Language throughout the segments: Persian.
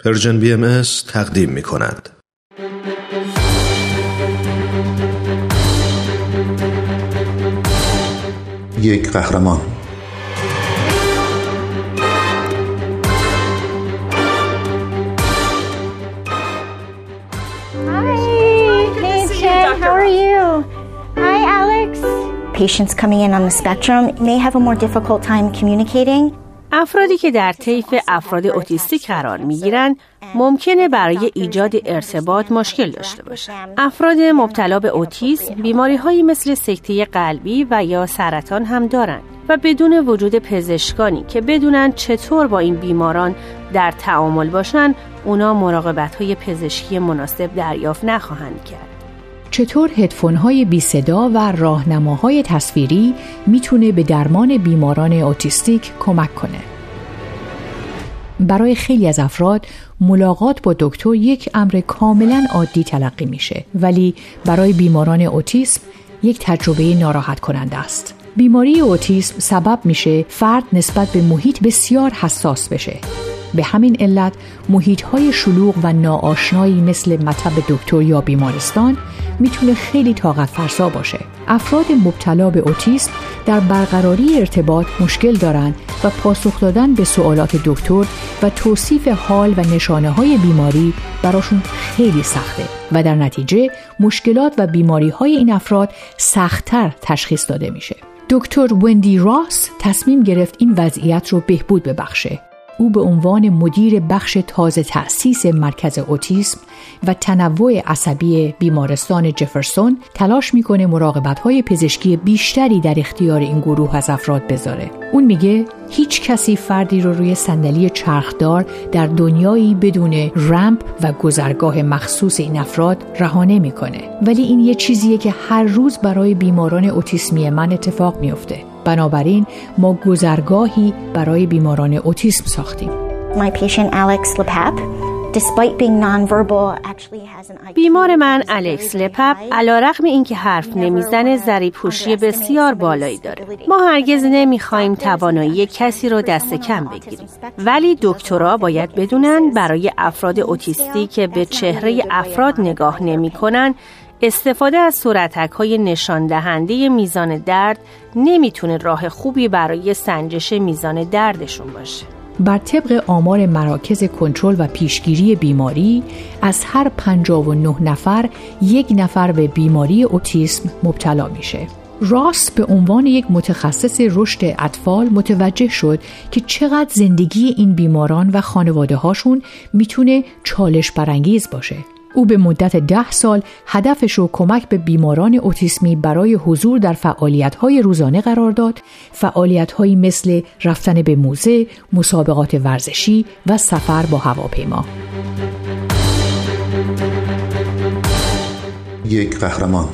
پرژن بی ام تقدیم می کند. یک قهرمان How are you? Hi, Alex. Patients coming in on the spectrum may have a more difficult time communicating. افرادی که در طیف افراد اوتیستیک قرار می گیرند ممکنه برای ایجاد ارتباط مشکل داشته باشند. افراد مبتلا به اوتیسم بیماری هایی مثل سکته قلبی و یا سرطان هم دارند و بدون وجود پزشکانی که بدونن چطور با این بیماران در تعامل باشن اونا مراقبت های پزشکی مناسب دریافت نخواهند کرد. چطور هدفون های بی صدا و راهنماهای تصویری می‌تونه به درمان بیماران اوتیستیک کمک کنه؟ برای خیلی از افراد ملاقات با دکتر یک امر کاملا عادی تلقی میشه ولی برای بیماران اوتیسم یک تجربه ناراحت کننده است. بیماری اوتیسم سبب میشه فرد نسبت به محیط بسیار حساس بشه به همین علت محیط های شلوغ و ناآشنایی مثل مطب دکتر یا بیمارستان می‌تونه خیلی طاقت فرسا باشه. افراد مبتلا به اوتیسم در برقراری ارتباط مشکل دارند و پاسخ دادن به سوالات دکتر و توصیف حال و نشانه های بیماری براشون خیلی سخته و در نتیجه مشکلات و بیماری های این افراد سختتر تشخیص داده میشه. دکتر وندی راس تصمیم گرفت این وضعیت رو بهبود ببخشه او به عنوان مدیر بخش تازه تأسیس مرکز اوتیسم و تنوع عصبی بیمارستان جفرسون تلاش می‌کنه مراقبت های پزشکی بیشتری در اختیار این گروه از افراد بذاره. اون میگه هیچ کسی فردی رو روی صندلی چرخدار در دنیایی بدون رمپ و گذرگاه مخصوص این افراد رها نمی‌کنه ولی این یه چیزیه که هر روز برای بیماران اوتیسمی من اتفاق میافته بنابراین ما گذرگاهی برای بیماران اوتیسم ساختیم. My patient Alex Lepap بیمار من الکس لپپ علا رقم این که حرف نمی‌زنه ذری پوشی بسیار بالایی داره. ما هرگز نمی‌خواهیم توانایی کسی رو دست کم بگیریم. ولی دکترها باید بدونن برای افراد اوتیستی که به چهره افراد نگاه نمی‌کنن استفاده از صورتک های نشان دهنده میزان درد نمی‌تونه راه خوبی برای سنجش میزان دردشون باشه. بر طبق آمار مراکز کنترل و پیشگیری بیماری از هر 59 نفر یک نفر به بیماری اوتیسم مبتلا میشه. راس به عنوان یک متخصص رشد اطفال متوجه شد که چقدر زندگی این بیماران و خانواده هاشون می‌تونه چالش برانگیز باشه. او به مدت ده سال هدفش رو کمک به بیماران اوتیسمی برای حضور در فعالیت‌های روزانه قرار داد. فعالیت‌هایی مثل رفتن به موزه، مسابقات ورزشی و سفر با هواپیما. یک قهرمان.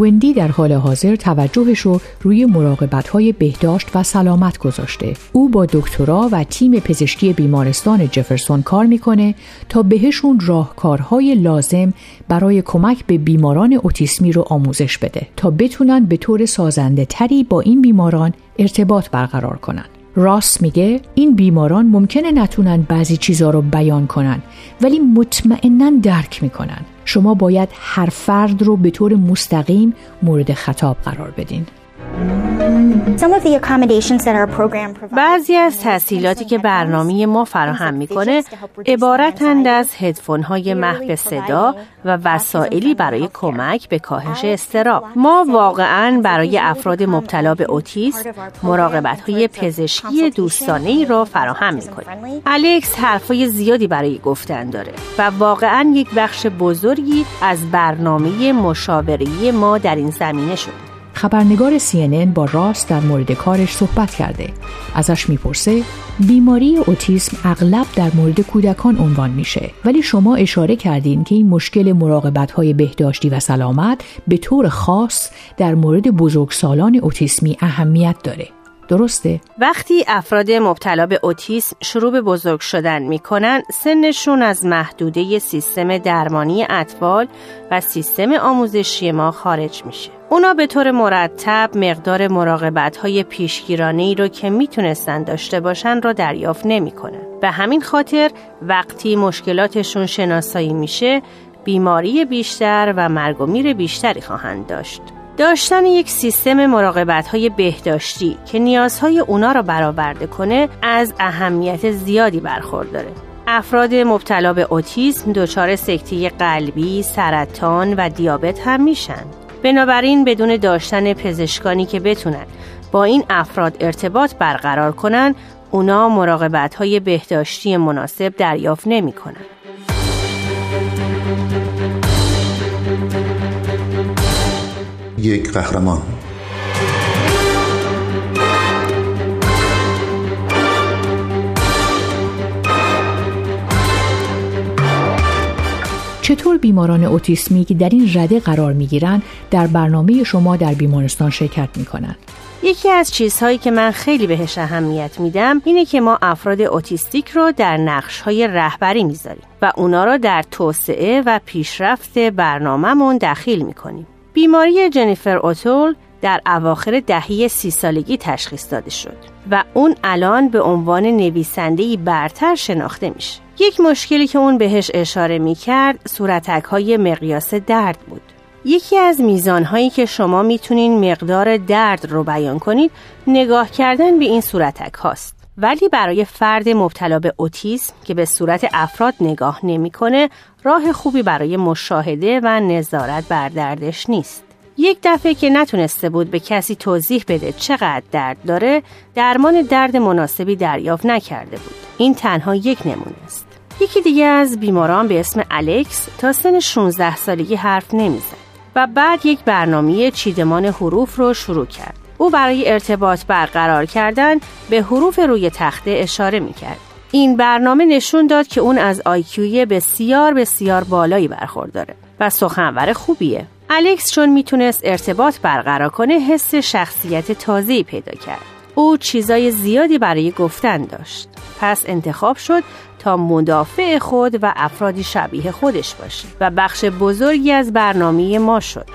وندی در حال حاضر توجهش رو روی مراقبت های بهداشت و سلامت گذاشته. او با دکترا و تیم پزشکی بیمارستان جفرسون کار می‌کنه تا بهشون راهکارهای لازم برای کمک به بیماران اوتیسمی رو آموزش بده تا بتونن به طور سازنده تری با این بیماران ارتباط برقرار کنند. راس میگه این بیماران ممکنه نتونن بعضی چیزها رو بیان کنن ولی مطمئنا درک می‌کنن شما باید هر فرد رو به طور مستقیم مورد خطاب قرار بدین. بعضی از تحصیلاتی که برنامه ما فراهم می‌کنه عبارتند از هدفون های محو صدا و وسایلی برای کمک به کاهش استراب. ما واقعا برای افراد مبتلا به اوتیسم مراقبت های پزشکی دوستانه ای را فراهم می‌کنیم. الکس حرفای زیادی برای گفتن داره و واقعا یک بخش بزرگی از برنامه مشاوره ما در این زمینه شده. خبرنگار CNN با راست در مورد کارش صحبت کرده. ازش می‌پرسه بیماری اوتیسم اغلب در مورد کودکان عنوان میشه ولی شما اشاره کردین که این مشکل مراقبت های بهداشتی و سلامت به طور خاص در مورد بزرگسالان اوتیسمی اهمیت داره. درسته؟ وقتی افراد مبتلا به اوتیسم شروع به بزرگ شدن می‌کنن سنشون از محدوده سیستم درمانی اطفال و سیستم آموزشی ما خارج میشه. اونا به طور مرتب مقدار مراقبت های پیشگیرانه ای رو که می‌تونستن داشته باشن رو دریافت نمی‌کنن. به همین خاطر وقتی مشکلاتشون شناسایی میشه بیماری بیشتر و مرگ و میر بیشتری خواهند داشت. داشتن یک سیستم مراقبت های بهداشتی که نیازهای اونا را برآورده کنه از اهمیت زیادی برخورداره. افراد مبتلا به اوتیسم دچار سکته قلبی، سرطان و دیابت هم میشن. بنابراین بدون داشتن پزشکانی که بتونن با این افراد ارتباط برقرار کنن اونا مراقبت های بهداشتی مناسب دریافت نمی کنن. یک قهرمان چطور بیماران اوتیسمیک در این رده قرار می گیرند در برنامه شما در بیمارستان شرکت می کنند؟ یکی از چیزهایی که من خیلی بهش اهمیت میدم اینه که ما افراد اوتیستیک رو در نقش های رهبری می‌ذاریم و اونا رو در توسعه و پیشرفت برنامهمون دخیل می‌کنیم. بیماری جنیفر اوتول در اواخر دهه سی سالگی تشخیص داده شد و اون الان به عنوان نویسندهی برتر شناخته میشه. یک مشکلی که اون بهش اشاره می‌کرد صورتک های مقیاس درد بود. یکی از میزانهایی که شما می‌تونین مقدار درد رو بیان کنید نگاه کردن به این صورتک هاست. ولی برای فرد مبتلا به اوتیسم که به صورت افراد نگاه نمی‌کنه راه خوبی برای مشاهده و نظارت بر دردش نیست. یک دفعه که نتونسته بود به کسی توضیح بده چقدر درد داره درمان درد مناسبی دریافت نکرده بود. این تنها یک نمونه است. یکی دیگه از بیماران به اسم الکس تا سن 16 سالگی حرف نمی‌زد و بعد یک برنامه چیدمان حروف رو شروع کرد. او برای ارتباط برقرار کردن به حروف روی تخته اشاره می کرد. این برنامه نشون داد که اون از آیکیوی بسیار بسیار بالایی برخورداره و سخنور خوبیه. الکس چون می‌تونست ارتباط برقرار کنه حس شخصیت تازه‌ای پیدا کرد. او چیزای زیادی برای گفتن داشت. پس انتخاب شد تا مدافع خود و افرادی شبیه خودش باشه و بخش بزرگی از برنامه ما شد.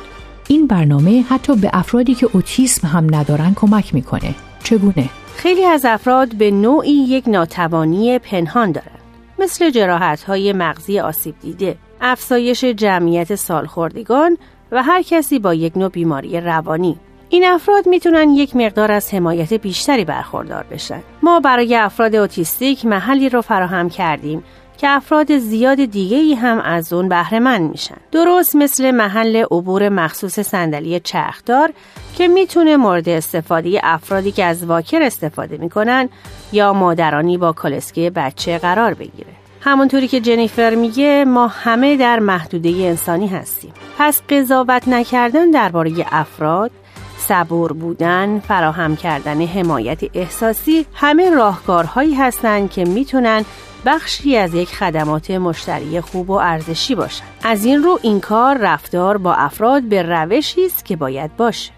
این برنامه حتی به افرادی که اوتیسم هم ندارن کمک می‌کنه. چگونه؟ خیلی از افراد به نوعی یک ناتوانی پنهان دارند. مثل جراحت های مغزی آسیب دیده، افزایش جمعیت سالخوردگان و هر کسی با یک نوع بیماری روانی. این افراد می‌تونن یک مقدار از حمایت بیشتری برخوردار بشن. ما برای افراد اوتیستیک محلی رو فراهم کردیم که افراد زیاد دیگه ای هم از اون بهره میشن. درست مثل محل عبور مخصوص صندلی چرخدار که می‌تونه مورد استفاده افرادی که از واکر استفاده می‌کنن یا مادرانی با کالسکه بچه قرار بگیره. همونطوری که جنیفر میگه ما همه در محدوده انسانی هستیم. پس قضاوت نکردن درباره افراد صبور بودن، فراهم کردن حمایت احساسی همه راهکارهایی هستند که می‌تونن بخشی از یک خدمات مشتری خوب و ارزشی باشد. از این رو این کار رفتار با افراد به روشی است که باید باشه.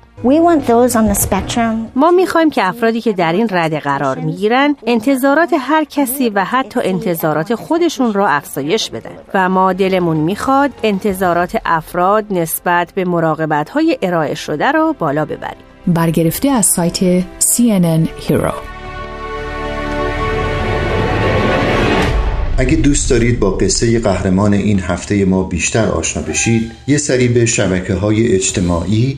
ما می‌خوایم که افرادی که در این رده قرار می‌گیرن انتظارات هر کسی و حتی انتظارات خودشون را افزایش بدن. و ما دلمون می‌خواد انتظارات افراد نسبت به مراقبت های ارائه شده را بالا ببریم. برگرفته از سایت CNN Hero. اگه دوست دارید با قصه قهرمان این هفته ما بیشتر آشنا بشید یه سری به شبکه های اجتماعی